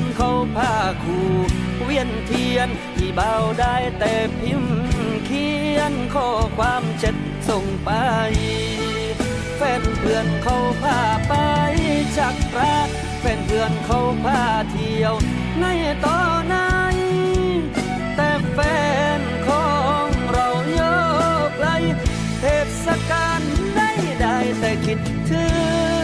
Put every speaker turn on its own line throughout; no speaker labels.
นเพื่อนเขาพาคู่ เวียนเทียนที่เบาได้แต่พิมพ์เขียนข้อความเช็ดส่งไป แฟนเพื่อนเขาพาไปจักรักแฟนเพื่อนเขาพาเที่ยวในตอนไหนแต่แฟนของเราโยกไกลเทศกาลได้ได้แต่คิดถึง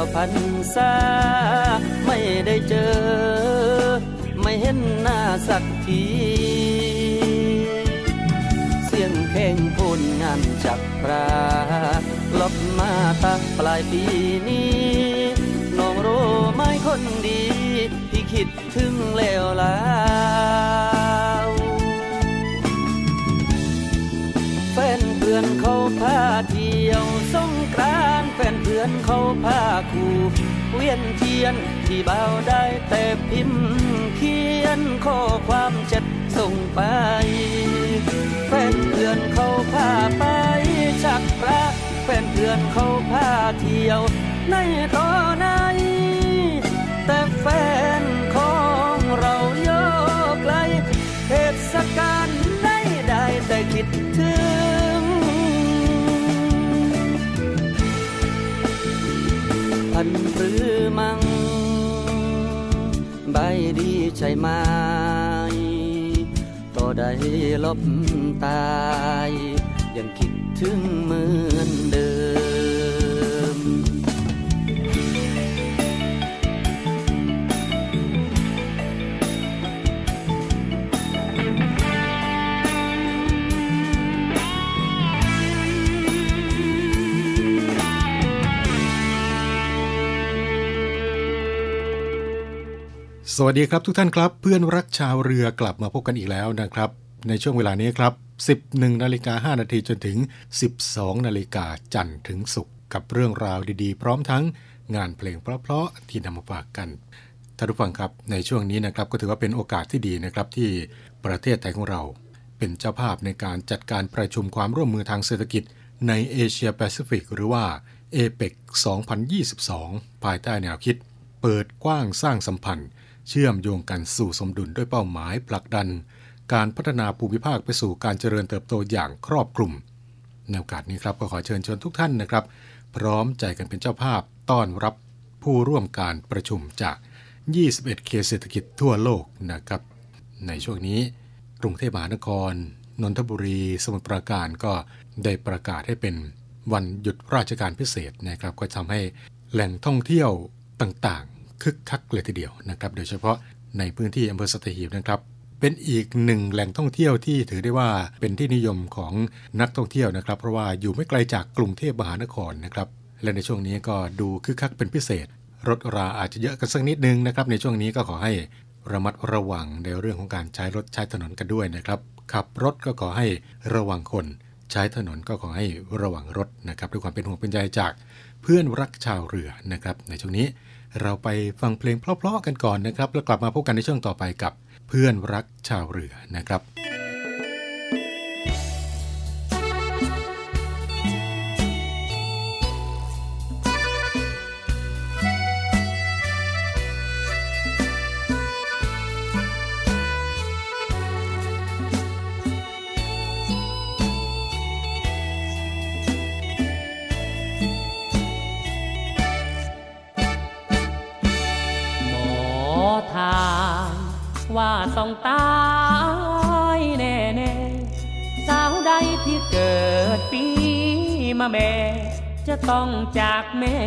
าพันษาไม่ได้เจอ ไม่เห็นหน้าสักที เสียงเพลงพูนงานจักปราลบมาตั้งปลายปีนี้น้องรู้ไหมคนดีที่คิดถึงแล้วลาวแฟนเพื่อนเขาพาเที่ยวสงกราน แฟนเพื่อนเขาพาคู่ เวียนเทียนที่เบาได้แต่พิมพ์ เขียนข้อความเจ็ดส่งไป แฟนเพื่อนเขาพาไปชักพระ แฟนเพื่อนเขาพาเที่ยว ในตอนไหนแต่แฟนของเราโยกไกลเทศกาลได้ได้แต่คิดถึง ใช่ไหมต่อได้ลบตาย ยังคิดถึงเหมือนเดิม
สวัสดีครับทุกท่านครับ เพื่อนรักชาวเรือกลับมาพบกันอีกแล้วนะครับ ในช่วงเวลานี้ครับ 11นาฬิกา5นาทีจนถึง 12นาฬิกาจันทร์ถึงศุกร์กับเรื่องราวดีๆ พร้อมทั้งงานเพลงเพราะๆที่นำมาฝากกันท่านผู้ฟังครับในช่วงนี้นะครับก็ถือว่าเป็นโอกาสที่ดีนะครับที่ประเทศไทยของเรา เป็นเจ้าภาพในการจัดการประชุมความร่วมมือทางเศรษฐกิจในเอเชียแปซิฟิกหรือว่าเอเปก2022 ภายใต้แนวคิด เปิดกว้างสร้างสัมพันธ์ เชื่อมโยงกันสู่สมดุลด้วยเป้าหมายผลักดัน การพัฒนาภูมิภาคไปสู่การเจริญเติบโตอย่างครอบคลุมในโอกาสนี้ครับก็ขอเชิญชวนทุกท่านนะครับ พร้อมใจกันเป็นเจ้าภาพต้อนรับผู้ร่วมการประชุมจาก 21 เขตเศรษฐกิจทั่วโลกนะครับ ในช่วงนี้กรุงเทพมหานคร นนทบุรี สมุทรปราการก็ได้ประกาศให้เป็นวันหยุดราชการพิเศษนะครับ ก็ทำให้แหล่งท่องเที่ยวต่าง คึกคักเลยทีเดียวนะครับ โดยเฉพาะในพื้นที่อำเภอสตหีบนะครับ เป็นอีกหนึ่งแหล่งท่องเที่ยวที่ถือได้ว่าเป็นที่นิยมของนักท่องเที่ยวนะครับ เพราะว่าอยู่ไม่ไกลจากกรุงเทพมหานครนะครับ และในช่วงนี้ก็ดูคึกคักเป็นพิเศษ รถราอาจจะเยอะกันสักนิดนึงนะครับ ในช่วงนี้ก็ขอให้ระมัดระวังในเรื่องของการใช้รถใช้ถนนกันด้วยนะครับ ขับรถก็ขอให้ระวังคน ใช้ถนนก็ขอให้ระวังรถนะครับ ด้วยความเป็นห่วงเป็นใยจาก เพื่อนรักชาวเรือนะครับ ในช่วงนี้ เราไปฟังเพลงเพลาะๆกันก่อนนะครับ แล้วกลับมาพบกันในช่วงต่อไปกับเพื่อนรักชาวเรือนะครับ
ต้องจากแม่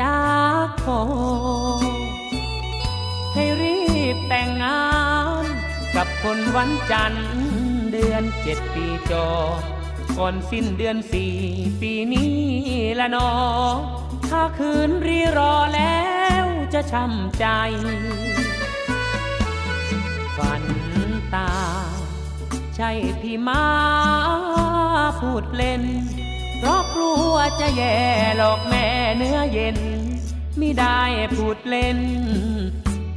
จากพ่อให้รีบแต่งงานกับคนวันจันทร์เดือนเจ็ดปีจอ ก่อนสิ้นเดือนสี่ปีนี้ละนอ ถ้าคืนรีรอแล้วจะช้ำใจ ฝันตา ใช่พี่มาพูดเล่น เพราะกลัวจะแย่หลอกแม่เนื้อเย็น ไม่ได้พูดเล่น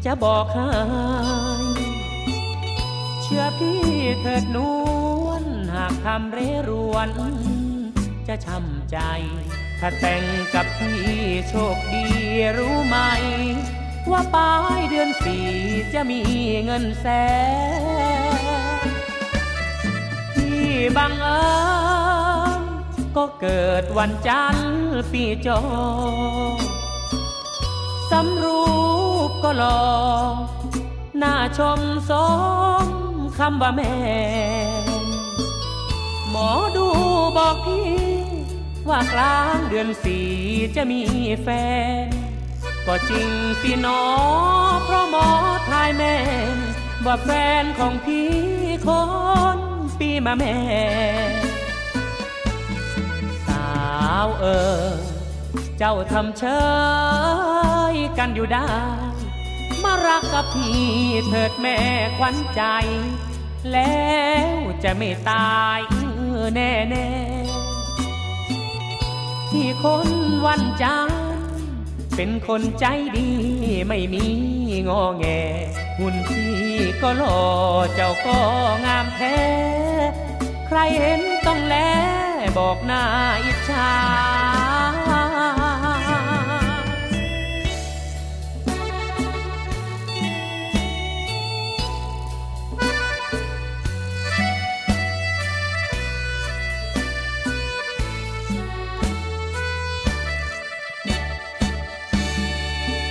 จะบอกให้เชื่อพี่เถิดนวลหากทำเรรวน จะช้ำใจ ถ้าแต่งกับพี่โชคดีรู้ไหม ว่าปลายเดือนสี่จะมีเงินแสนที่บังเอิญ ก็เกิดวันจันทร์ปีจอสำรูปก็หลอหน้าชมสมคำว่าแม่ หมอดูบอกพี่ ว่ากลางเดือนสี่จะมีแฟน ก็จริงสินอเพราะหมอทายแม่นว่าแฟนของพี่คนปีมาแม่าวเออเจ้าทำเชยกันอยู่ได้ มารักกับพี่เถิดแม่ขวัญใจ แล้วจะไม่ตายแน่แน่ที่คนวันจันเป็นคนใจดีไม่มีงอแง หุ่นพี่ก็หล่อเจ้าก็งามแท้ ใครเห็นต้องแล บอกหน้าอิจฉา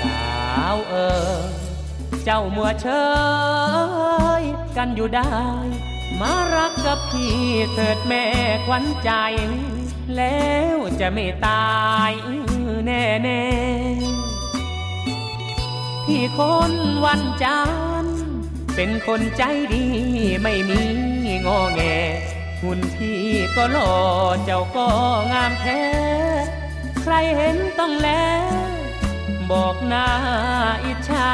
สาวเออเจ้ามัวเชยกันอยู่ได้ มารักกับพี่เถิดแม่ขวัญใจ แล้วจะไม่ตายแน่แน่ๆพี่คนวันจันเป็นคนใจดีไม่มีงอแง หุ่นพี่ก็หล่อเจ้าก็งามแท้ ใครเห็นต้องแลบอกหน้าอิจฉา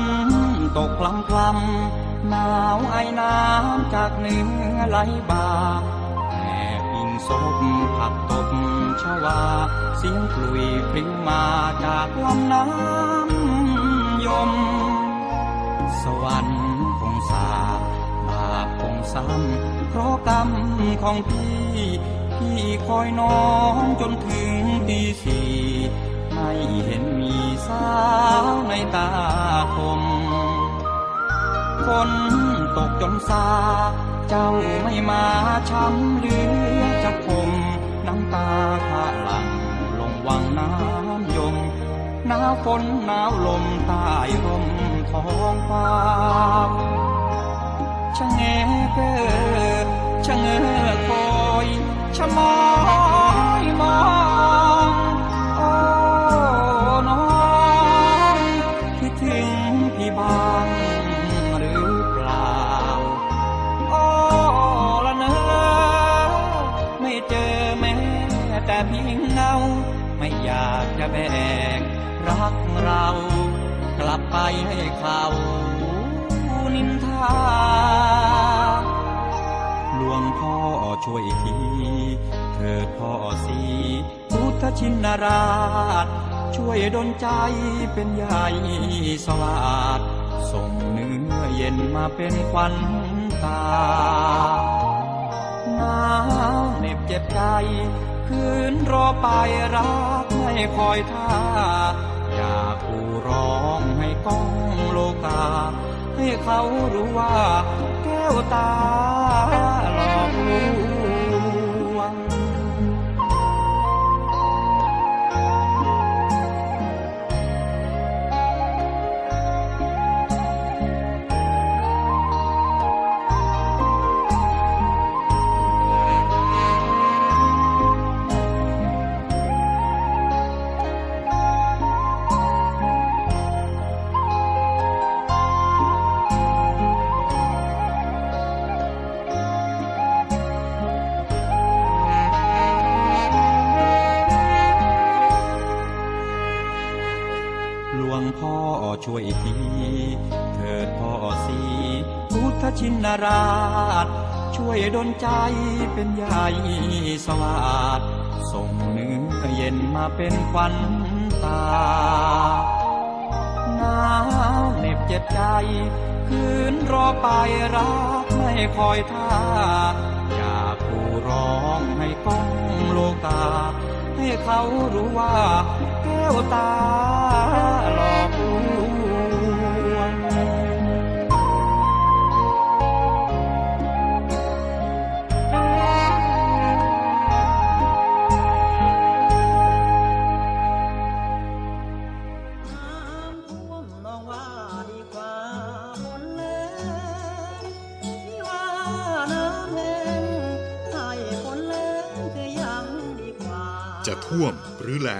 นตกพลำพลำหนาวไอน้ำจากเหนือไหลบ่าแผ่ปิงศพผักตบชวา เสียงกลุยพลิ้วมาจากลำน้ำยม สวรรค์คงสาบาปคงซ้ำเพราะกรรมของพี่ พี่คอยน้องจนถึงตีสี่ ไม่เห็นมีสาวในตาคมฝนตกจนซาเจ้าไม่มาช้ำหลือจะคม น้ำตาข้าหลังลงวังน้ำยมหนาวฝนหนาวลมใต้ร่มท้องฟ้าชะเงเกอชะเงอคอยชะมอ แบ่งรักเรา กลับไปให้เขานินทาหลวงพ่อช่วยทีเถิดพ่อสีพุทธชินราช ช่วยดลใจเป็นใหญ่สวาดส่งเนื้อเย็นมาเป็นควันตาหนาวเหน็บเจ็บใจ คืนรอไปรักไม่คอยท่า อยากกูร้องให้ก้องโลกา ให้เขารู้ว่าแก้วตา วยดลใจเป็นใหญ่สวาดส่งเนื้อเย็นมาเป็นควันตาหนาวเหน็บเจ็บใจ คืนรอไปรักไม่คอยท่า อยากกูร้องให้ก้องโลกา ให้เขารู้ว่าแก้วตา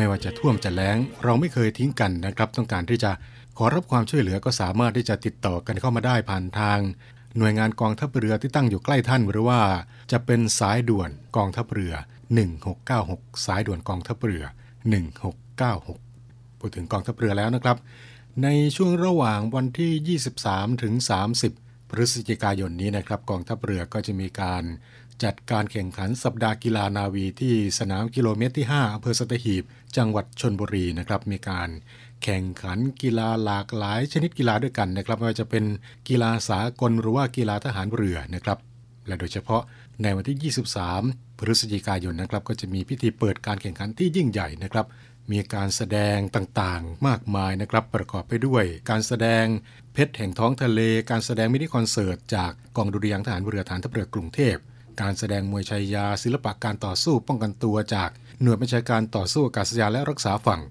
ไม่ว่าจะท่วมจะแล้ง เราไม่เคยทิ้งกันนะครับ ต้องการที่จะขอรับความช่วยเหลือก็สามารถที่จะติดต่อกันเข้ามาได้ผ่านทาง หน่วยงานกองทัพเรือที่ตั้งอยู่ใกล้ท่านหรือว่า จะเป็นสายด่วนกองทัพเรือ 1696 สายด่วนกองทัพเรือ 1696พูดถึงกองทัพเรือแล้วนะครับ ในช่วงระหว่างวันที่ 23 ถึง 30 พฤศจิกายนนี้นะครับ กองทัพเรือก็จะมีการจัดการแข่งขันสัปดาห์กีฬานาวีที่สนามกิโลเมตรที่ 5อำเภอสตหีบ จังหวัดชนบุรีนะครับมีการแข่งขันกีฬาหลากหลายชนิดกีฬาด้วยกันนะครับไม่ว่าจะเป็นกีฬาสากลหรือว่ากีฬาทหารเรือนะครับและโดยเฉพาะในวันที่ 23 พฤศจิกายนนะครับก็จะมีพิธีเปิดการแข่งขันที่ยิ่งใหญ่นะครับมีการแสดงต่างๆ มากมายนะครับ ประกอบไปด้วย การแสดงเพชรแห่งท้องทะเล การแสดงมินิคอนเสิร์ตจากกองดุริยางทหารเรือฐานทัพเรือกรุงเทพ การแสดงมวยชัยยาศิลปะการต่อสู้ป้องกันตัวจาก หน่วยบัญชาการต่อสู้อากาศยานและรักษาฝั่ง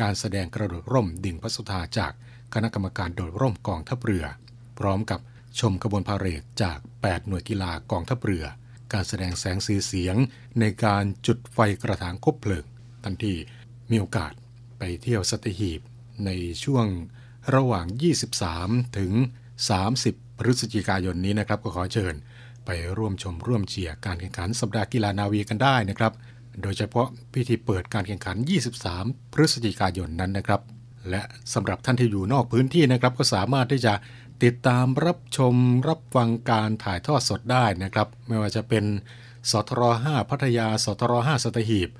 การแสดงกระโดดร่มดิ่งพระสุธาจากคณะกรรมการโดดร่มกองทัพเรือ พร้อมกับชมขบวนพาเหรดจาก 8 หน่วยกีฬากองทัพเรือ การแสดงแสงสีเสียง ในการจุดไฟกระถางคบเพลิง ทันทีมีโอกาสไปเที่ยวสัตหีบ ในช่วงระหว่าง 23 ถึง 30 พฤศจิกายนนี้นะครับ ก็ขอเชิญ ไปร่วมชมร่วมเชียร์การแข่งขันสัปดาห์กีฬานาวีกันได้นะครับ โดยเฉพาะพิธีเปิดการแข่งขัน 23 พฤศจิกายนนั้นนะครับ และสำหรับท่านที่อยู่นอกพื้นที่นะครับ ก็สามารถที่จะติดตามรับชมรับฟังการถ่ายทอดสดได้นะครับ ไม่ว่าจะเป็นสทร5พัทยาสทร5สัตหีบ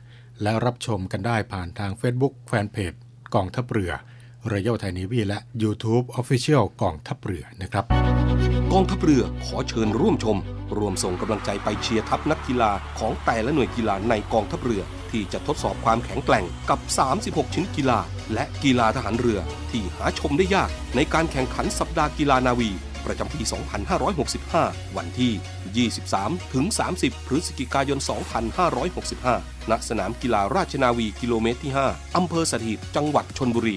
และรับชมกันได้ผ่านทาง Facebook แฟนเพจกองทัพเรือ เรย a ไทยนีวีและ YouTube Official กองทัพเรือนะครับ
กองทัพเรือขอเชิญร่วมชม รวมส่งกำลังใจไปเชียร์ทัพนักกีฬาของแต่ละหน่วยกีฬาในกองทัพเรือ ที่จะทดสอบความแข็งแกร่งกับ 36ชนิดกีฬา และกีฬาทหารเรือ ที่หาชมได้ยากในการแข่งขันสัปดาห์กีฬานาวีประจำปี 2565 วันที่ 23 ถึง 30 พฤศจิกายน 2565 ณ สนามกีฬาราชนาวีกิโลเมตรที่ 5 อำเภอสถิต จังหวัดชนบุรี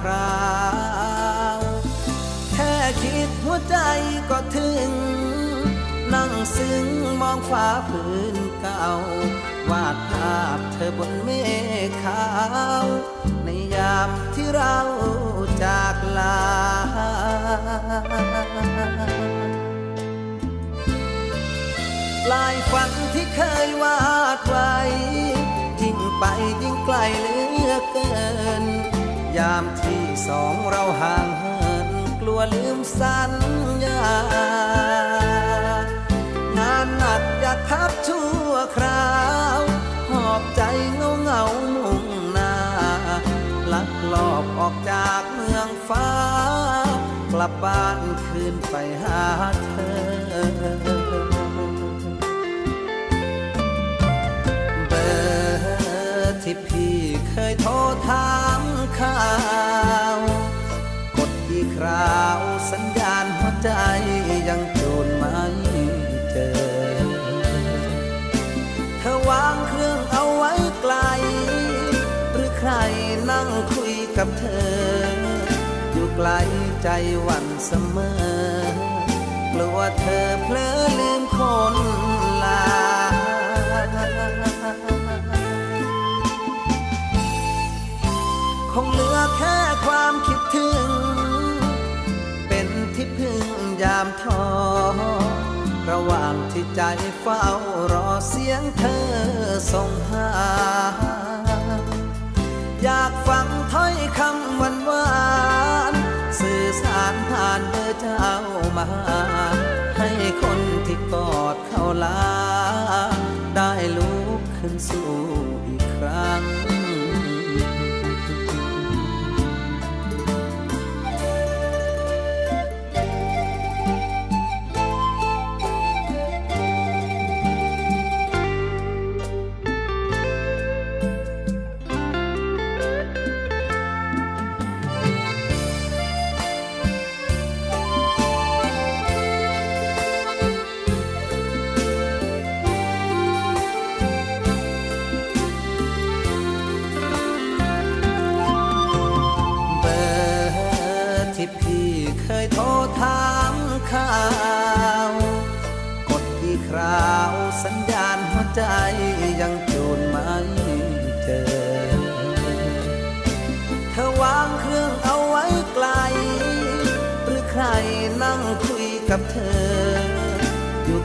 ครา
ว แค่คิดหัวใจก็ถึง นั่งซึ้งมองฟ้าพื้นเก่า วาดภาพเธอบนเมฆขาว ในยามที่เราจากลาปลายฝันที่เคยวาดไว้ ยิ่งไปยิ่งไกลเหลือเกิน ยามที่สองเราห่างเหินกลัวลืมสัญญางานหนักอยากพักชั่วคราว หอบใจเงาเงามุ่งหน้า ลักลอบออกจากเมืองฟ้า กลับบ้านคืนไปหาเธอ ที่พี่เคยโทรถามข่าว กดกี่คราวสัญญาณหัวใจยังโจนไม่เจอ เธอวางเครื่องเอาไว้ไกล หรือใครนั่งคุยกับเธอ อยู่ไกลใจหวันเสมอกลัวเธอเพลอลืมคนลา คงเหลือแค่ความคิดถึง เป็นที่พึ่งยามท้อระหว่างที่ใจเฝ้ารอเสียงเธอส่งหา อยากฟังถ้อยคำหวานหวานสื่อสารผ่านเบอร์เจ้ามา ให้คนที่กอดเขาลา ได้ลุกขึ้นสู้อีกครั้ง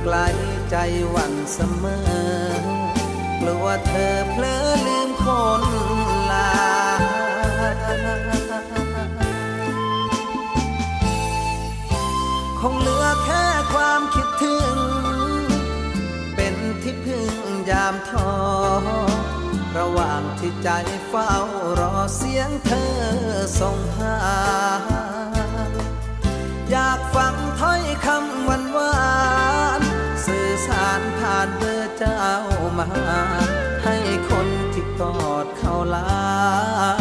ไกลใจหวั่นเสมอกลัวเธอเพลอลืมคนลา คงเหลือแค่ความคิดถึง เป็นที่พึ่งยามท้อระหว่างที่ใจเฝ้ารอเสียงเธอส่งหา อยากฟังถ้อยคำารผ่านเบอร์เจ้ามา ให้คนที่กอดเขาลา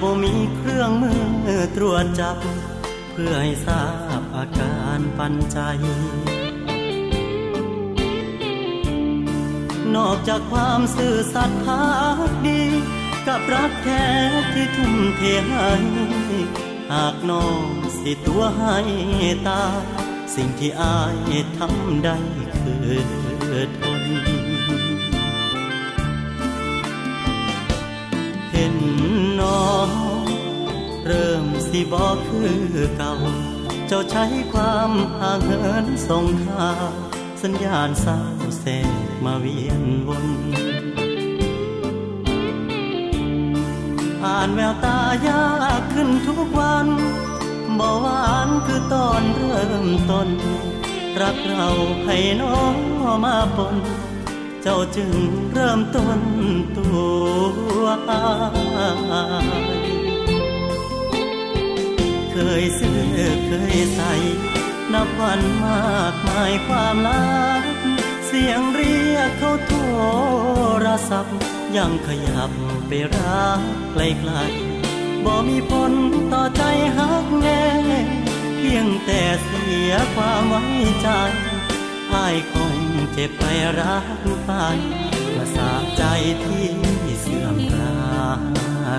บ่มีเครื่องมือตรวจจับ เพื่อให้ทราบอาการปันใจ นอกจากความซื่อสัตย์พักดี กับรักแท้ที่ทุ่มเทให้หากน้องสิตัวให้ตา สิ่งที่อายทำได้คือทนเห็น เริ่มสิบอกคือเก่า เจ้าใช้ความห่างเหินส่งข่าวสัญญาณเศร้าแสกมาเวียนวนอ่านแววตายากขึ้นทุกวันบ่หวานคือตอนเริ่มต้น รักเราให้น้องมาปน เจ้าจึงเริ่มต้นตัวอายเคยซื้อเคยใส่นับวันมากมายความลักเสียงเรียกเขาโทรศัพท์ ยังขยับไปรักไกลๆบ่มีผลต่อใจหักแน่เพียงแต่เสียความไว้ใจอายคง เจ็บไปรักไปมาสาใจที่เสื่อมราคา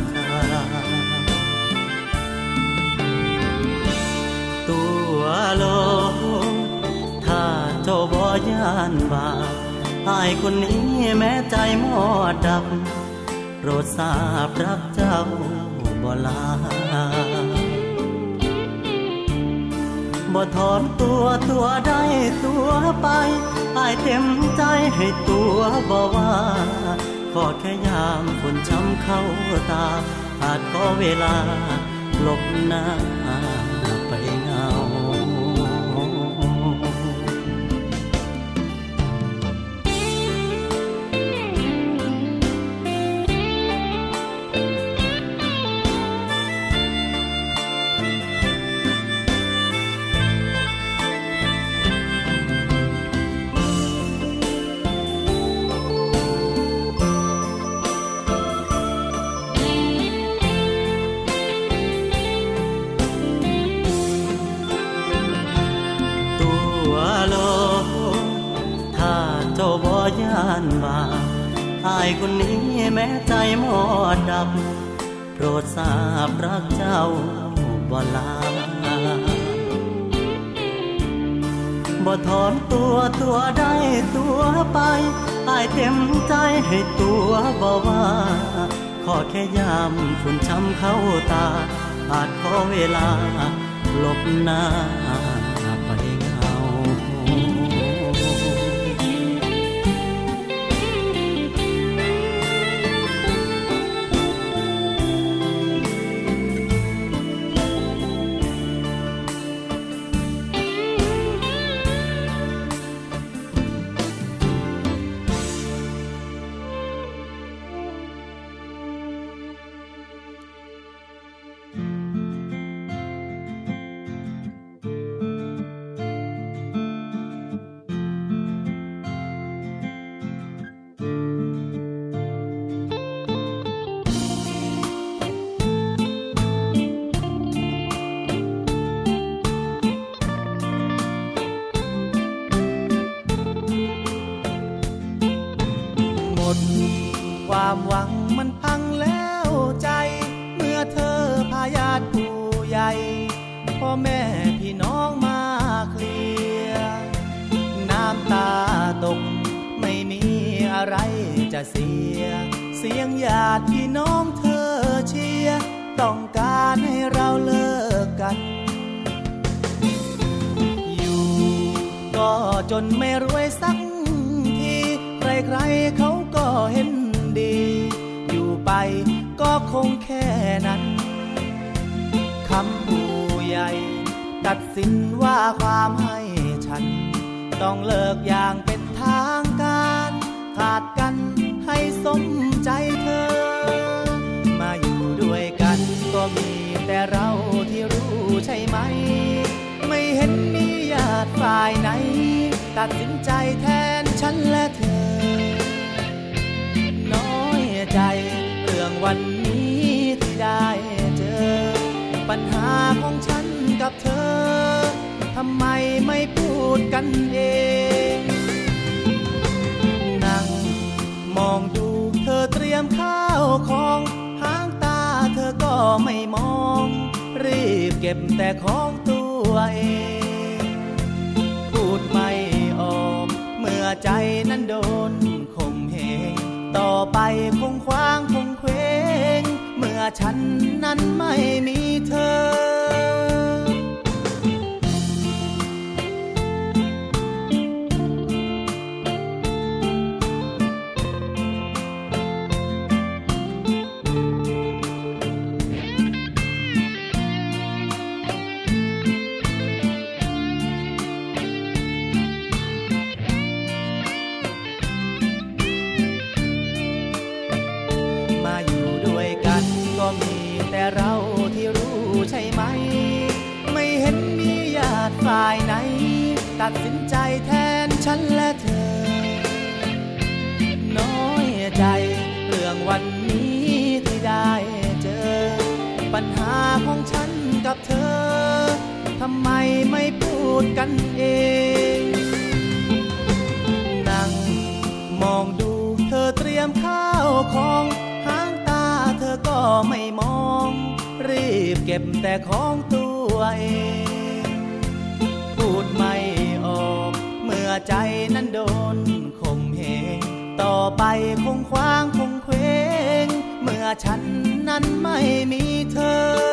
ตัวโลถ้าเจ้าบ่ยานบาปอายคนนี้แม้ใจหมอดดับโปรดทราบรักเจ้าบ่ลาบ่ถอนตัวตัวได้ตัวไป อายเต็มใจให้ตัวบ่ว่าขขอแค่ยามฝนช้ำเข้าตาอาจขอเวลาหลบหน้า ดทราบรักเจ้าบ่ลาบ่ถอนตัวตัวได้ตัวไปอายเต็มใจให้ตัวบ่ว่าขอแค่ยามฝุ่นช้ำเข้าตาอาจขอเวลาหลบหน้า
นั้นโดนข่มเหงต่อไปคงคว้างคงเคว้งเมื่อฉันนั้นไม่มีเธอ ทำไมไม่พูดกันเอง นั่งมองดูเธอเตรียมข้าวของหางตาเธอก็ไม่มอง รีบเก็บแต่ของตัวเอง พูดไม่ออก เมื่อใจนั้นโดนข่มเหงต่อไปคงคว้างคงเคว้งเมื่อฉันนั้นไม่มีเธอ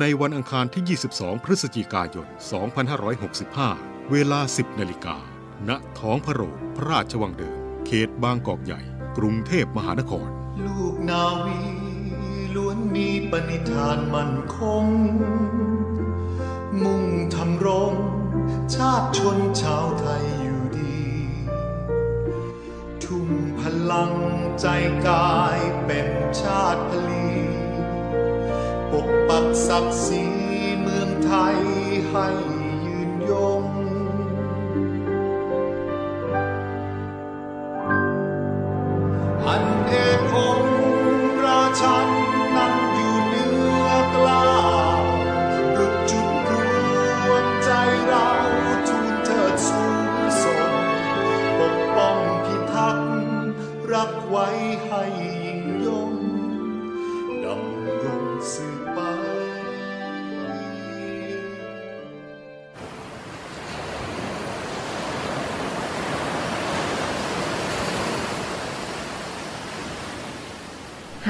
ในวันอังคารที่ 22 พฤศจิกายน 2565 เวลา 10 นาฬิกา ณ ท้องพระโรงพระราชวังเดิม เขตบางกอกใหญ่ กรุงเทพมหานคร
ลูกนาวีล้วนมีปณิธานมั่นคง มุ่งทำรง ชาติชนชาวไทยอยู่ดี ทุ่มพลังใจกายเป็นชาติพลี ปกปักศักดิ์ศรีเมืองไทยให้ยืนยง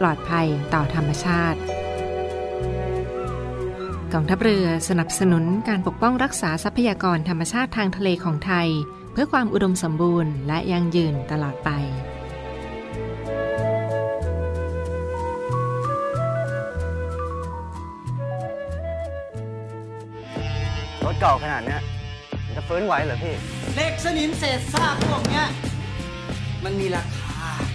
ปลอดภัยต่อธรรมชาติ กองทัพเรือสนับสนุนการปกป้องรักษาทรัพยากรธรรมชาติทางทะเลของไทย เพื่อความอุดมสมบูรณ์และยั่งยืนตลอดไป
รถเก่าขนาดเนี้ยมันจะฟื้นไหวเหรอพี่
เหล็กสนิมเศษซากพวกเนี้ย มันมีราคา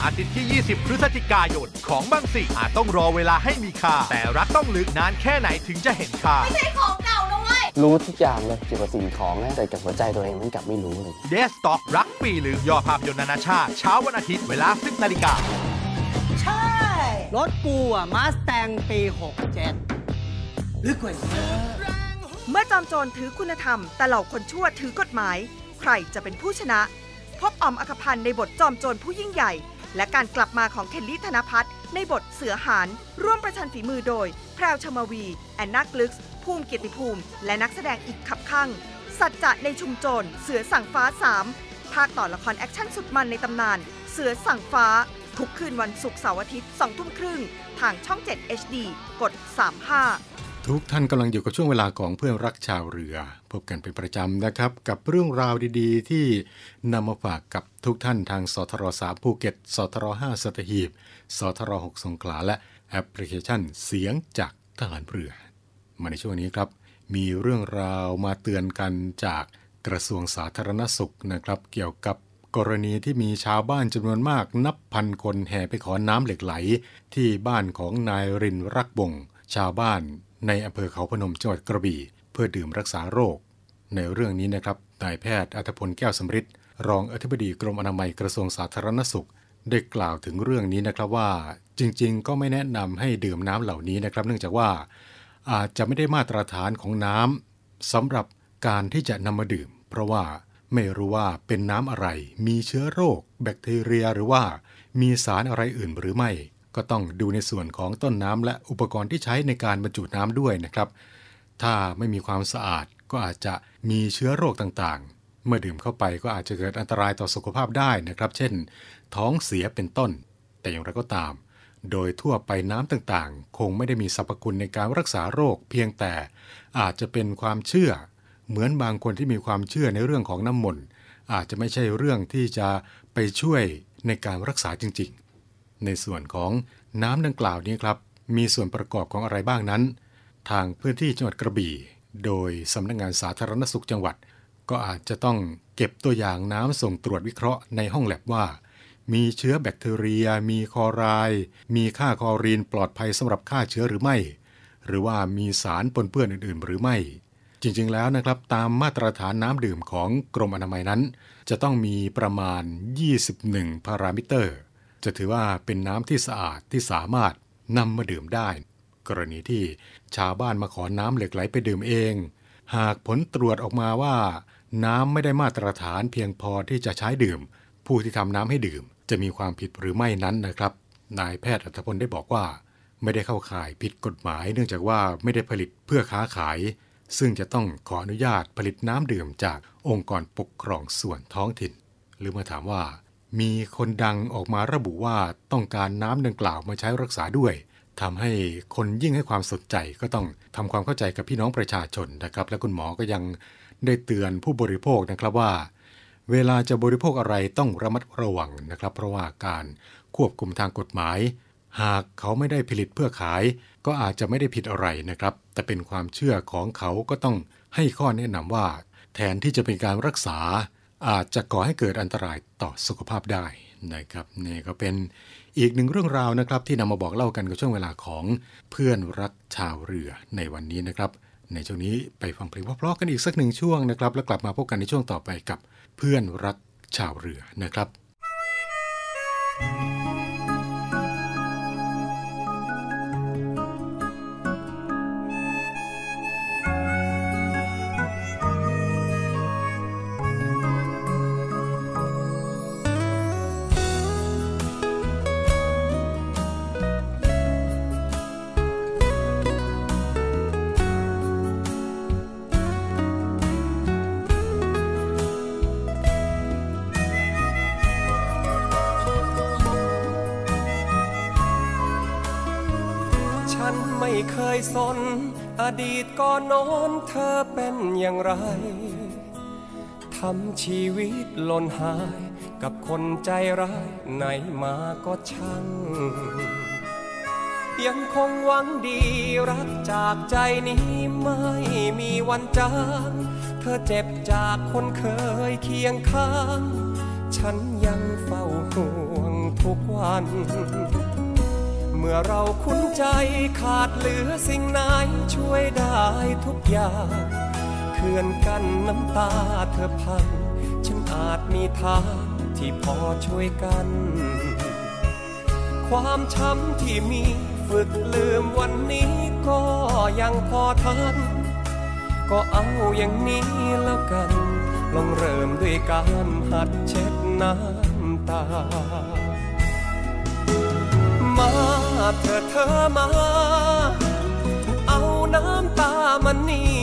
อาทิตย์ที่ 20 พฤศจิกายน ของบางสิ่งอาจต้องรอเวลาให้มีค่า แต่รักต้องลึกนานแค่ไหนถึงจะเห็นค่า
ไม่ใช่ของเก่านะเว้ย
รู้ทุกอย่างเลยเกี่ยวกับสิ่งของนะแต่กับหัวใจตัวเองมันกลับไม่รู้เลย
เดสต็อกรักปีหรือยอดภาพยนตร์นานาชาติ เช้าวันอาทิตย์เวลา 10นาฬิกา
ใช่รถกูอะมาสแตงปี 67ลึกกว่าเยอะ
เมื่อจอมโจรถือคุณธรรม แต่เหล่าคนชั่วถือกฎหมาย ใครจะเป็นผู้ชนะ พบอ๋อมอรรคพันธ์ในบทจอมโจรผู้ยิ่งใหญ่ และการกลับมาของเคลลี่ธนพัฒน์ในบทเสือหาญร่วมประชันฝีมือโดย แพรวเฌอมาวีร์ แอนนากลึคส์ภูมิเกียรติภูมิ และนักแสดงอีกคับคั่งสัจจะในชุมโจรเสือสั่งฟ้า 3 ภาคต่อละครแอคชั่นสุดมันในตำนาน เสือสั่งฟ้า ทุกคืนวันศุกร์เสาร์อาทิตย์2ทุ่มครึ่งทางช่อง 7 HD กด 35
ทุกท่านกำลังอยู่กับช่วงเวลาของเพื่อนรักชาวเรือ พบกันเป็นประจำนะครับ กับเรื่องราวดีๆ ที่นำมาฝากกับทุกท่านทางสทร3ภูเก็ตสทร5สัตหีบสทร6สงขลาและแอปพลิเคชันเสียงจากทหารเรือ มาในช่วงนี้ครับ มีเรื่องราวมาเตือนกันจากกระทรวงสาธารณสุขนะครับ เกี่ยวกับกรณีที่มีชาวบ้านจำนวนมากนับพันคนแห่ไปขอน้ำเหล็กไหล ที่บ้านของนายรินรักบง ชาวบ้านในอำเภอเขาพนมจังหวัดกระบี่ เพื่อดื่มรักษาโรค ในเรื่องนี้นะครับนายแพทย์อัธพลแก้วสำริดรองอธิบดีกรมอนามัยกระทรวงสาธารณสุข ได้กล่าวถึงเรื่องนี้นะครับว่า จริงๆ ก็ไม่แนะนำให้ดื่มน้ำเหล่านี้นะครับ เนื่องจากว่าอาจจะไม่ได้มาตรฐานของน้ำสำหรับการที่จะนำมาดื่ม เพราะว่าไม่รู้ว่าเป็นน้ำอะไร มีเชื้อโรค แบคทีเรียหรือว่า มีสารอะไรอื่นหรือไม่ ก็ต้องดูในส่วนของต้นน้ำและอุปกรณ์ที่ใช้ในการบรรจุน้ำด้วยนะครับ ถ้าไม่มีความสะอาดก็อาจจะ มีเชื้อโรคต่างๆ เมื่อดื่มเข้าไปก็อาจจะเกิดอันตรายต่อสุขภาพได้นะครับ เช่น ท้องเสียเป็นต้น แต่อย่างไรก็ตาม โดยทั่วไปน้ำต่างๆ คงไม่ได้มีสรรพคุณในการรักษาโรค เพียงแต่อาจจะเป็นความเชื่อ เหมือนบางคนที่มีความเชื่อในเรื่องของน้ำมนต์อาจจะไม่ใช่เรื่องที่จะไปช่วยในการรักษาจริงๆ ในส่วนของน้ำดังกล่าวนี้ครับ มีส่วนประกอบของอะไรบ้างนั้น ทางพื้นที่จังหวัดกระบี่ โดยสำนักงงานสาธารณสุขจังหวัด ก็อาจจะต้องเก็บตัวอย่างน้ำส่งตรวจวิเคราะห์ในห้องแลบว่า มีเชื้อแบคทีเรีย มีคอไรด์มีค่าคอรีนปลอดภัยสำหรับฆ่าเชื้อหรือไม่ หรือว่ามีสารปนเปื้อนอื่น ๆ หรือไม่ จริง ๆ แล้วนะครับตามมาตรฐานน้ำดื่มของกรมอนามัยนั้น จะต้องมีประมาณ 21 พารามิเตอร์ จะถือว่าเป็นน้ำที่สะอาดที่สามารถนำมาดื่มได้ กรณีที่ ชาวบ้านมาขอน้ำเหล็กไหลไปดื่มเอง หากผลตรวจออกมาว่า น้ำไม่ได้มาตรฐานเพียงพอที่จะใช้ดื่ม ผู้ที่ทำน้ำให้ดื่ม จะมีความผิดหรือไม่นั้นนะครับ นายแพทย์อัธพลได้บอกว่า ไม่ได้เข้าข่ายผิดกฎหมาย เนื่องจากว่าไม่ได้ผลิตเพื่อค้าขาย ซึ่งจะต้องขออนุญาตผลิตน้ำดื่มจากองค์กรปกครองส่วนท้องถิ่น หรือมาถามว่ามีคนดังออกมาระบุว่าต้องการน้ำดังกล่าวมาใช้รักษาด้วย ทำให้คนยิ่งให้ความสนใจก็ต้องทำความเข้าใจกับพี่น้องประชาชนนะครับ และคุณหมอก็ยังได้เตือนผู้บริโภคนะครับว่า เวลาจะบริโภคอะไรต้องระมัดระวังนะครับ เพราะว่าการควบคุมทางกฎหมาย หากเขาไม่ได้ผลิตเพื่อขาย ก็อาจจะไม่ได้ผิดอะไรนะครับ แต่เป็นความเชื่อของเขาก็ต้องให้ข้อแนะนำว่า แทนที่จะเป็นการรักษา อาจจะก่อให้เกิดอันตรายต่อสุขภาพได้นะครับนี่ก็เป็น อีกหนึ่งเรื่องราวนะครับที่นำมาบอกเล่ากันกับช่วงเวลาของเพื่อนรักชาวเรือในวันนี้นะครับ ในช่วงนี้ไปฟังเพลงเพราะๆกันอีกสักหนึ่งช่วงนะครับ แล้วกลับมาพบกันในช่วงต่อไปกับเพื่อนรักชาวเรือนะครับ
ฉั ดีตก่อนน้นเธอเป็นอย่างไร ทำชีวิตหล่นหาย กับคนใจร้ายไหนมาก็ช่าง ยังคงหวังดีรักจากใจนี้ไม่มีวันจางเธอเจ็บจากคนเคยเคียงข้าง ฉันยังเฝ้าห่วงทุกวัน มื่อเราคุ้นใจขาดเหลือสิ่งไหนช่วยได้ทุกอย่างเขื่อนกันน้ำตาเธอพัง ฉันอาจมีทางที่พอช่วยกัน ความช้ำที่มีฝึกลืมวันนี้ก็ยังพอทัน ก็เอาอย่างนี้แล้วกัน ลองเริ่มด้วยการหัดเช็ดน้ำตา มา เธอเธอมา เอาน้ำตามันนี่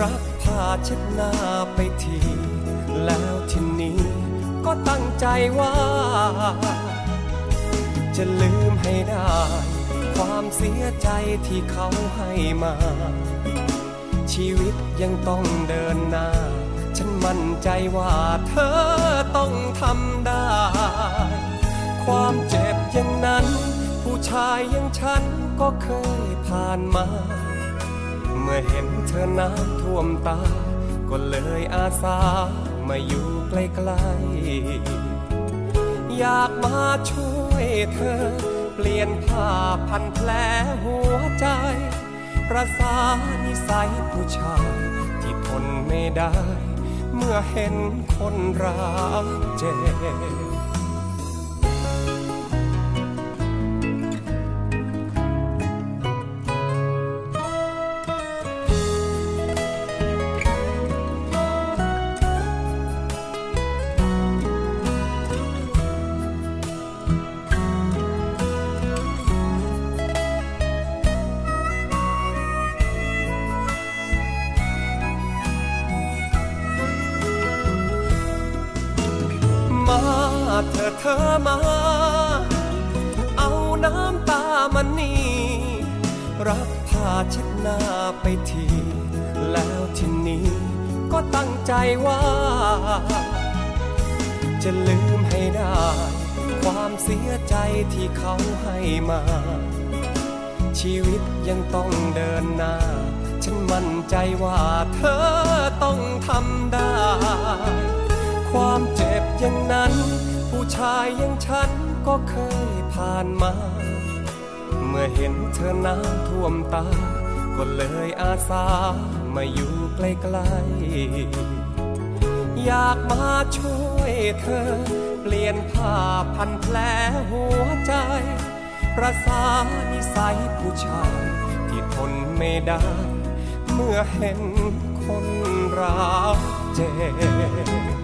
รับผ้าเช็ดหน้าไปที แล้วทีนี้ก็ตั้งใจว่า จะลืมให้ได้ ความเสียใจที่เขาให้มา ชีวิตยังต้องเดินหน้า ฉันมั่นใจว่าเธอต้องทำได้ ความเจ็บอย่างนั้น ชายอย่างฉันก็เคยผ่านมา เมื่อเห็นเธอน้ำท่วมตา ก็เลยอาสามาอยู่ใกล้ๆ อยากมาช่วยเธอ เปลี่ยนผ้าพันแผลหัวใจ ประสานิสัยผู้ชายที่ทนไม่ได้ เมื่อเห็นคนรักเจ็บ อเธอมา เอาน้ำตามันนี่รับผ้าเช็ดหน้าไปที แล้วทีนี้ก็ตั้งใจว่า จะลืมให้ได้ ความเสียใจที่เขาให้มา ชีวิตยังต้องเดินหน้า ฉันมั่นใจว่าเธอต้องทำได้ ความเจ็บอย่างนั้น ชายอย่างฉันก็เคยผ่านมา เมื่อเห็นเธอน้ำท่วมตา ก็เลยอาสามาอยู่ใกล้ๆ อยากมาช่วยเธอ เปลี่ยนผ้าพันแผลหัวใจ ประสานิสัยผู้ชาย ที่ทนไม่ได้ เมื่อเห็นคนรักเจ็บ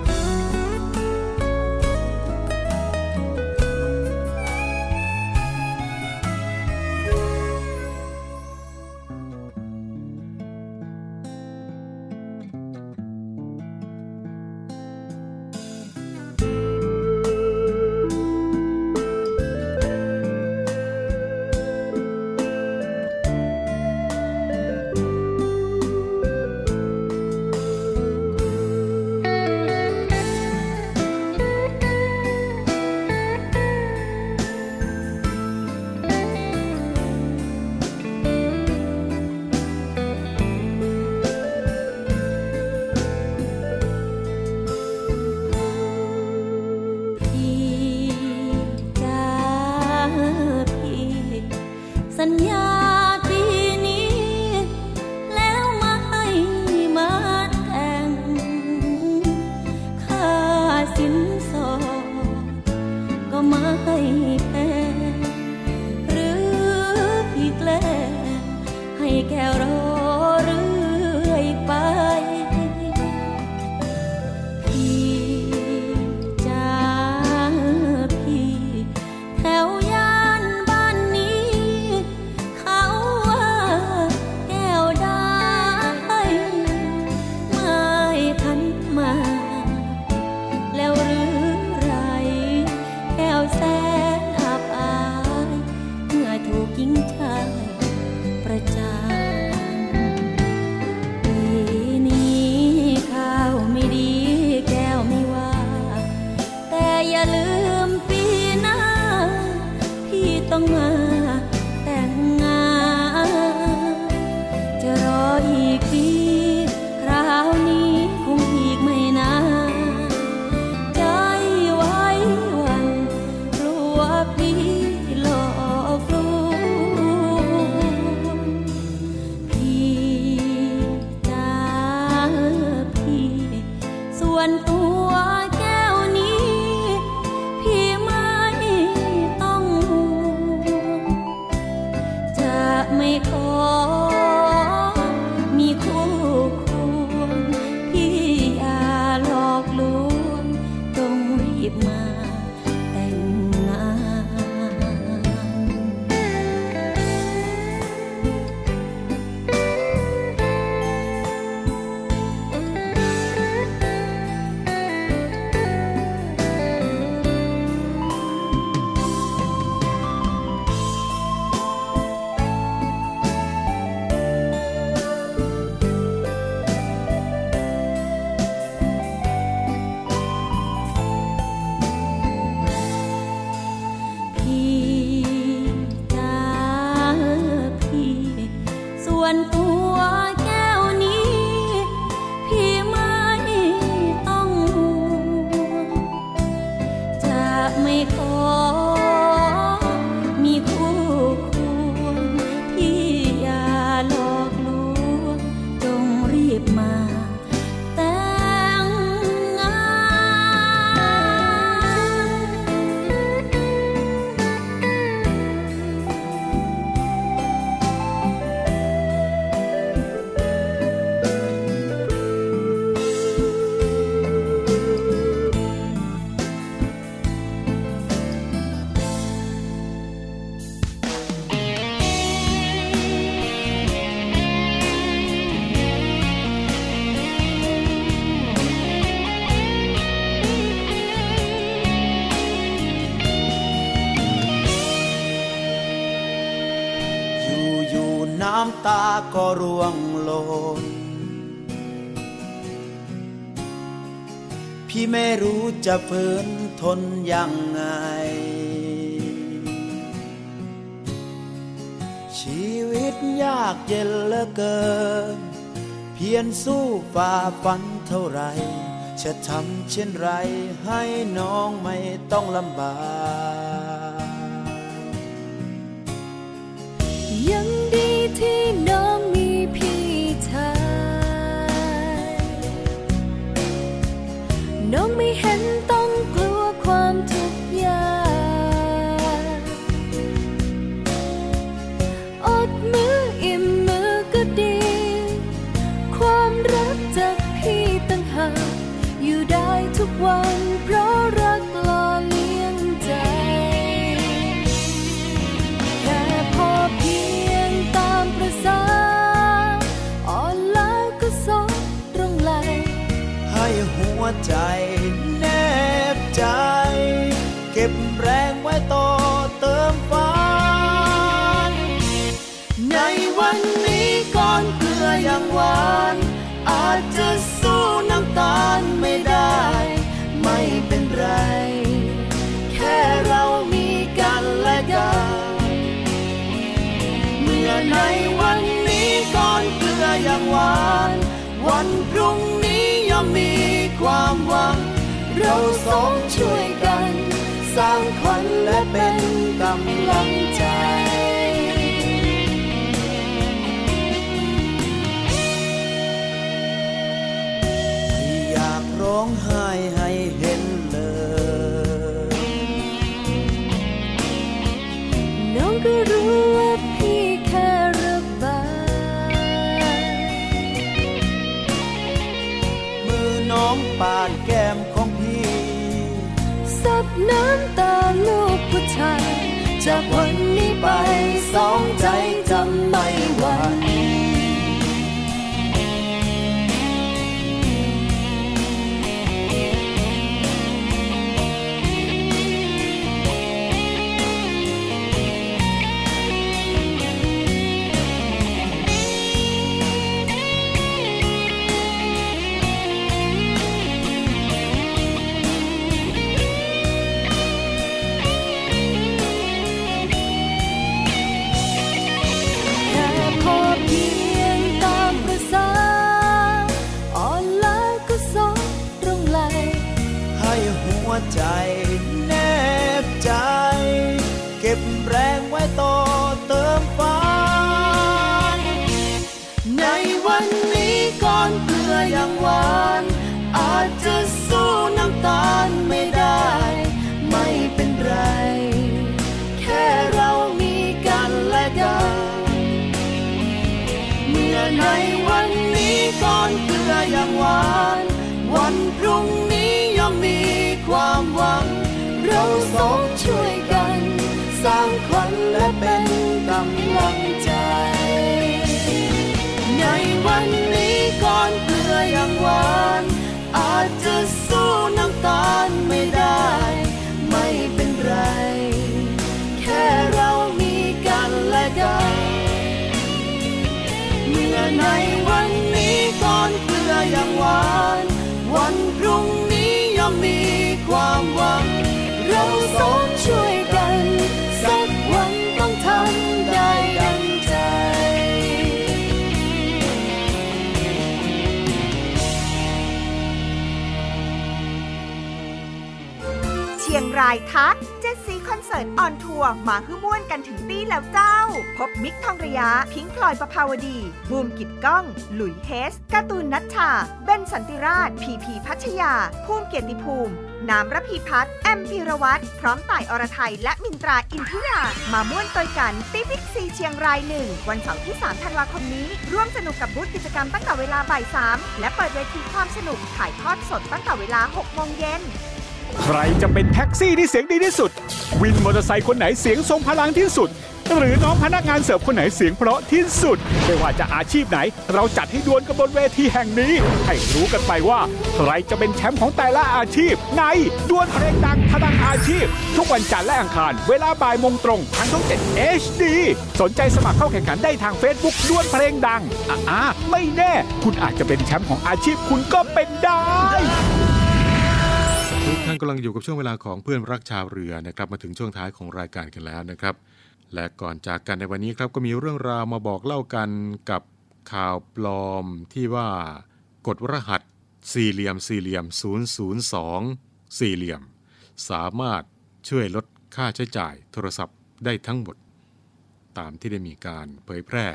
ส่ว ตาก็ร่วงหล่นพี่ไม่รู้จะ
ฝืนทนยังไง ชีวิตยากเย็นเหลือเกิน เพียรสู้ฝ่าฟันเท่าไร จะทำเช่นไรให้น้องไม่ต้องลำบาก
ดีที่ ความหวัง เราสอง
ช่วยกัน สร้างขวัญและเป็นกำลัง จาก
วั
น
นี้ไปสองใจ
องช่วยกัน สร้างขวัญและเป็นกำลังใจ ในวันนี้ก่อนเกลือยังหวาน อาจจะสู้น้ำตาลไม่ได้ ไม่เป็นไร แค่เรามีกันและกัน เมื่อในวันนี้ก่อนเกลือยังหวาน วันพรุ่งนี้ย่อมมีความหวัง สองช่วยกัน สักวันต้องทำได้ดังใจ
เชียงรายทักเจ็ดสีคอนเสิร์ต on tour มาฮื้อม่วนกันถึงตี้แล้วเจ้า พบมิกค์ทองระย้า พิงพลอยประภาวดี บูมกิตต์ก้อง หลุยเฮสการ์ตูนนัชชา เบนสันติราช พีพีพัชยา ภูมิเกียรติภูมิ น้ำระพีพัฒน์แอมพีรวัตรพร้อมต่ายอรทัย และมินตราอินทิยา มาม่วนโตยกันตี้บิ๊กซีเชียงรายหนึ่ง วันเสาร์ที่ 3 ธันวาคมนี้ ร่วมสนุกกับบูธกิจกรรมตั้งแต่เวลาบ่าย3และเปิดเวทีความสนุกถ่ายทอดสดตั้งแต่เวลา6โมงเย็น
ใครจะเป็นแท็กซี่ที่เสียงดีที่สุด วินมอเตอร์ไซค์คนไหนเสียงทรงพลังที่สุด หรือน้องพนักงานเสิร์ฟคนไหนเสียงเพราะที่สุด ไม่ว่าจะอาชีพไหน เราจัดให้ดวลกันบนเวทีแห่งนี้ ให้รู้กันไปว่า ใครจะเป็นแชมป์ของแต่ละอาชีพ ในดวลเพลงดังพลังอาชีพ ทุกวันจันทร์และอังคาร เวลาบ่ายโมงตรงทางช่อง 7 HD สนใจสมัครเข้าแข่งขันได้ทาง Facebook ดวลเพลงดังอ่าไม่แน่ คุณอาจจะเป็นแชมป์ของอาชีพคุณก็เป็นได้
ทุกท่านกำลังอยู่กับช่วงเวลาของเพื่อนรักชาวเรือนะครับมาถึงช่วงท้ายของรายการกันแล้วนะครับ และก่อนจากกันในวันนี้ครับก็มีเรื่องราวมาบอกเล่ากันกับข่าวปลอมที่ว่ากดรหัสสี่เหลี่ยมสี่เหลี่ยม 002 สี่เหลี่ยม สามารถช่วยลดค่าใช้จ่ายโทรศัพท์ได้ทั้งหมด ตามที่ได้มีการเผยแพร่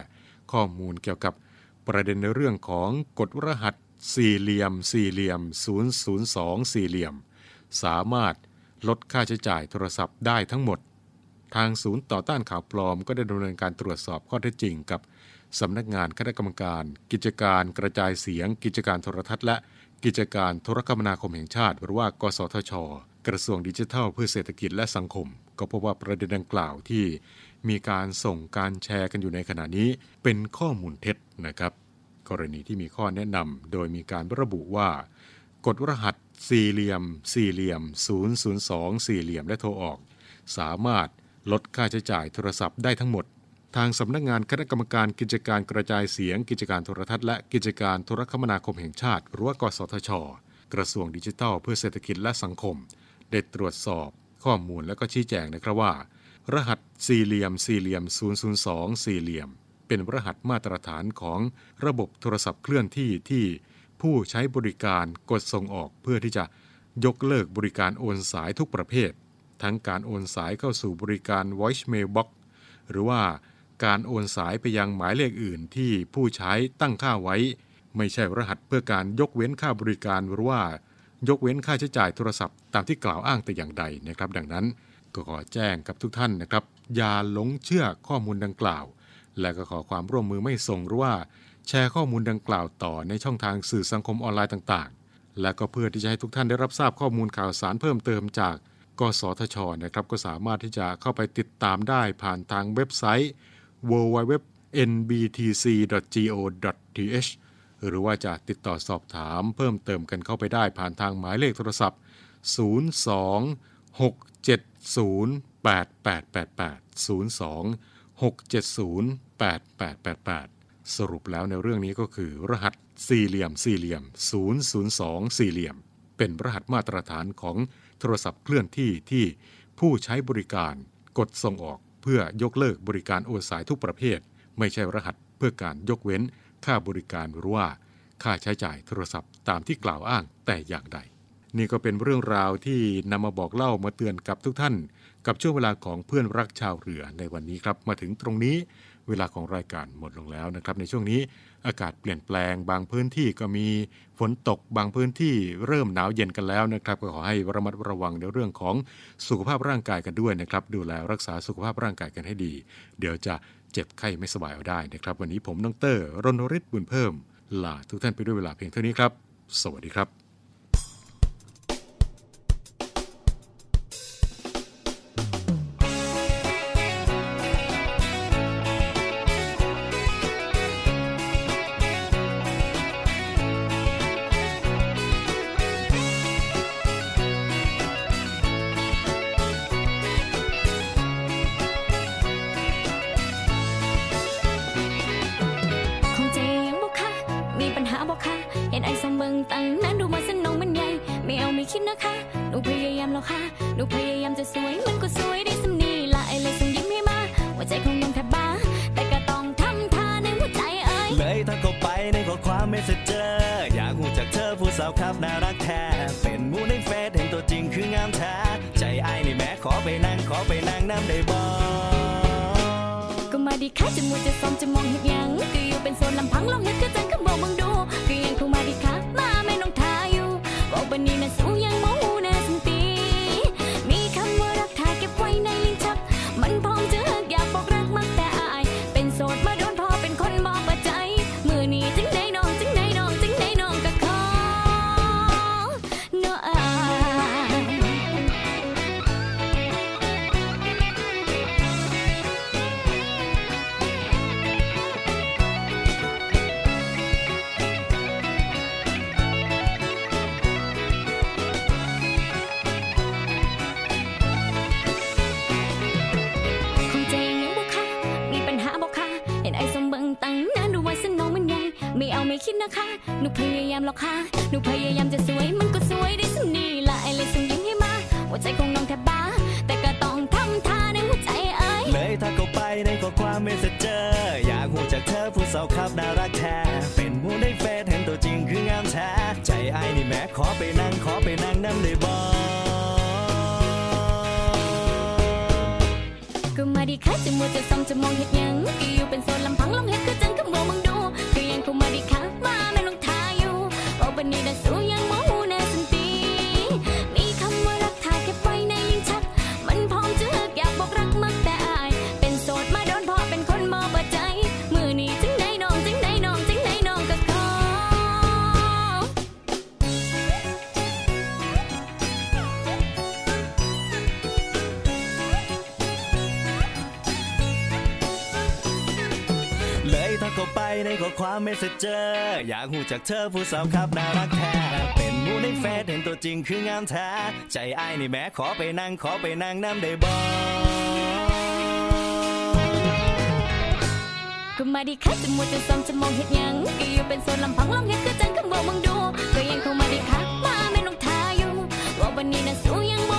ข้อมูลเกี่ยวกับประเด็นในเรื่องของกดรหัสสี่เหลี่ยมสี่เหลี่ยม 002 สี่เหลี่ยม สามารถลดค่าใช้จ่ายโทรศัพท์ได้ทั้งหมด ทางศูนย์ต่อต้านข่าวปลอม ก็ได้ดำเนินการตรวจสอบข้อเท็จจริงกับสำนักงานคณะกรรมการ กิจการกระจายเสียง กิจการโทรทัศน์และกิจการโทรคมนาคมแห่งชาติ หรือว่ากสทช กระทรวงดิจิทัล เพื่อเศรษฐกิจและสังคม ก็พบว่าประเด็นดังกล่าวที่มีการส่งการแชร์กันอยู่ในขณะนี้ เป็นข้อมูลเท็จนะครับ กรณีที่มีข้อแนะนำโดยมีการระบุว่ากดรหัสสี่เหลี่ยม สี่เหลี่ยม 002 สี่เหลี่ยมและโทรออก สามารถ ลดค่าใช้จ่ายโทรศัพท์ได้ทั้งหมด ทางสำนักงานคณะกรรมการกิจการกระจายเสียง กิจการโทรทัศน์และกิจการโทรคมนาคมแห่งชาติ หรือว่ากสทช กระทรวงดิจิทัล เพื่อเศรษฐกิจและสังคม ได้ตรวจสอบข้อมูลและก็ชี้แจงนะครับว่า รหัสสี่เหลี่ยมสี่เหลี่ยม 002 สี่เหลี่ยม เป็นรหัสมาตรฐานของระบบโทรศัพท์เคลื่อนที่ที่ผู้ใช้บริการกดส่งออกเพื่อที่จะยกเลิกบริการโอนสายทุกประเภท ทั้งการโอนสายเข้าสู่บริการ voice mail box หรือว่าการโอนสายไปยังหมายเลขอื่นที่ผู้ใช้ตั้งค่าไว้ ไม่ใช่รหัสเพื่อการยกเว้นค่าบริการหรือว่ายกเว้นค่าใช้จ่ายโทรศัพท์ตามที่กล่าวอ้างแต่อย่างใดนะครับ ดังนั้นก็ขอแจ้งกับทุกท่านนะครับ อย่าหลงเชื่อข้อมูลดังกล่าว และก็ขอความร่วมมือไม่ส่งหรือว่า แชร์ข้อมูลดังกล่าวต่อในช่องทางสื่อสังคมออนไลน์ต่าง ๆ และก็เพื่อที่จะให้ทุกท่านได้รับทราบข้อมูลข่าวสารเพิ่มเติมจาก กสทชนะครับก็สามารถที่จะเข้าไปติดตามได้ผ่านทางเว็บไซต์ www.nbtc.go.th หรือว่าจะติดต่อสอบถามเพิ่มเติมกันเข้าไปได้ผ่านทางหมายเลขโทรศัพท์ 02 670 8888 02 670 8888 สรุปแล้วในเรื่องนี้ก็คือ รหัสสี่เหลี่ยมสี่เหลี่ยม 002 สี่เหลี่ยม เป็นรหัสมาตรฐานของ โทรศัพท์เคลื่อนที่ที่ผู้ใช้บริการกดส่งออกเพื่อยกเลิกบริการโอนสายทุกประเภท ไม่ใช่รหัสเพื่อการยกเว้น ค่าบริการหรือว่า ค่าใช้จ่ายโทรศัพท์ตามที่กล่าวอ้างแต่อย่างใด นี่ก็เป็นเรื่องราวที่นำมาบอกเล่ามาเตือนกับทุกท่าน กับช่วงเวลาของเพื่อนรักชาวเรือในวันนี้ครับ มาถึงตรงนี้ เวลาของรายการหมดลงแล้วนะครับ ในช่วงนี้ อากาศเปลี่ยนแปลง บางพื้นที่ก็มีฝนตกบางพื้นที่เริ่มหนาวเย็นกันแล้วนะครับ ก็ขอให้ระมัดระวังในเรื่องของสุขภาพร่างกายกันด้วยนะครับ ดูแลรักษาสุขภาพร่างกายกันให้ดี เดี๋ยวจะเจ็บไข้ไม่สบายเอาได้นะครับ วันนี้ผมน้องเตอร์รณฤทธิ์บุญเพิ่มลาทุกท่านไปด้วยเวลาเพียงเท่านี้ครับ สวัสดีครับ
นไอ้สองเบิงตั้งนั้นดูมาสนองมันใหญ่ ไม่เอาไม่คิดนะคะ หนูพยายามแล้วค่ะ หนูพยายามจะสวย มันก็สวยได้สำนีละไอ้เลยส่งยิ้มให้มาหัวใจของน้องแทบบ้า แต่ก็ต้องทำท่าในหัวใจเอ้ย
เลยทักเข้าไปในข้อความเมสเซจเจอร์อยากหูจากเธอผู้สาวครับน่ารักแท้เป็นหมูในเฟซเห็นตัวจริงคืองามแท้ใจไอ้ายนี่แม้ขอไปนั่งขอไปนั่งน้ำได้บ่
ก็มาดีค่ะจะมัวจะซ้อมจะมองเห็นยังก็อยู่เป็นโซนลำพังลองเห็นก็จังคำบอกมึงดูก็ยังคงมาดีค่ะ บอกบั นคะหนูพยายามหรอกค่ะหนูพยายามจะสวยมันก็สวยได้สักนีละไอเลยส่งยิ้มให้มาหัวใจของน้องแทบบ้า แต่ก็ต้องทำท่าในหัวใจเอ้ย
เลยถ้าเขาไปในข้อความไมสเซจเจออยากหูจากเธอผู้สาวครับน่ารักแท้เป็นผู้ได้เฟซเห็นตัวจริงคืองามแท้ใจไอ้นี่แม้ขอไปนั่งขอไปนั่งน้ำได้บ่
ก็มาดีค่ะจะมัวจะซอมจะมองเห็นยังก็อยู่เป็นโซนลำ บั
ซเจอร์อยากหูจากเธอผู้สาวครับน่ารักแท้เป็นมูในเฟซเห็นตัวจริงคืองามแท้ใจไอ้ายนี่แม่ขอไปนั่งขอไปนั่งน้ำได้บ่
ก็มาดีค่ะจะมัวจะซ้ำจะมองเห็ดยังก็อยู่เป็นโซนลำพังลองเห็ดก็จังคำบอกมึงดู ก็ยังคงมาดีค่ะมาไม่ลงทาอยู่ว่าวันนี้นะสู้ยังโ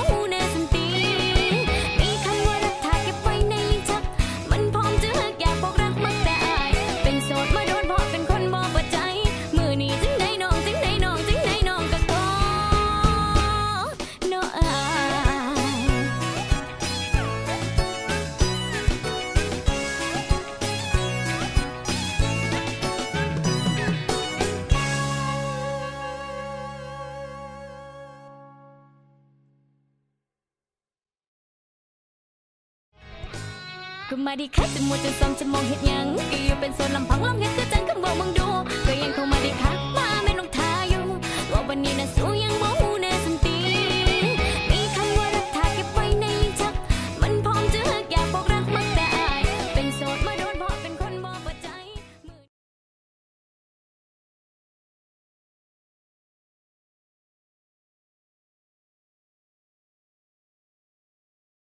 มาดีแค่ะจะมัวจนซองจะมองเห็นยังก็อยู่เป็นโซนลำพังลองเห็นคือจังคำบอกมึงดู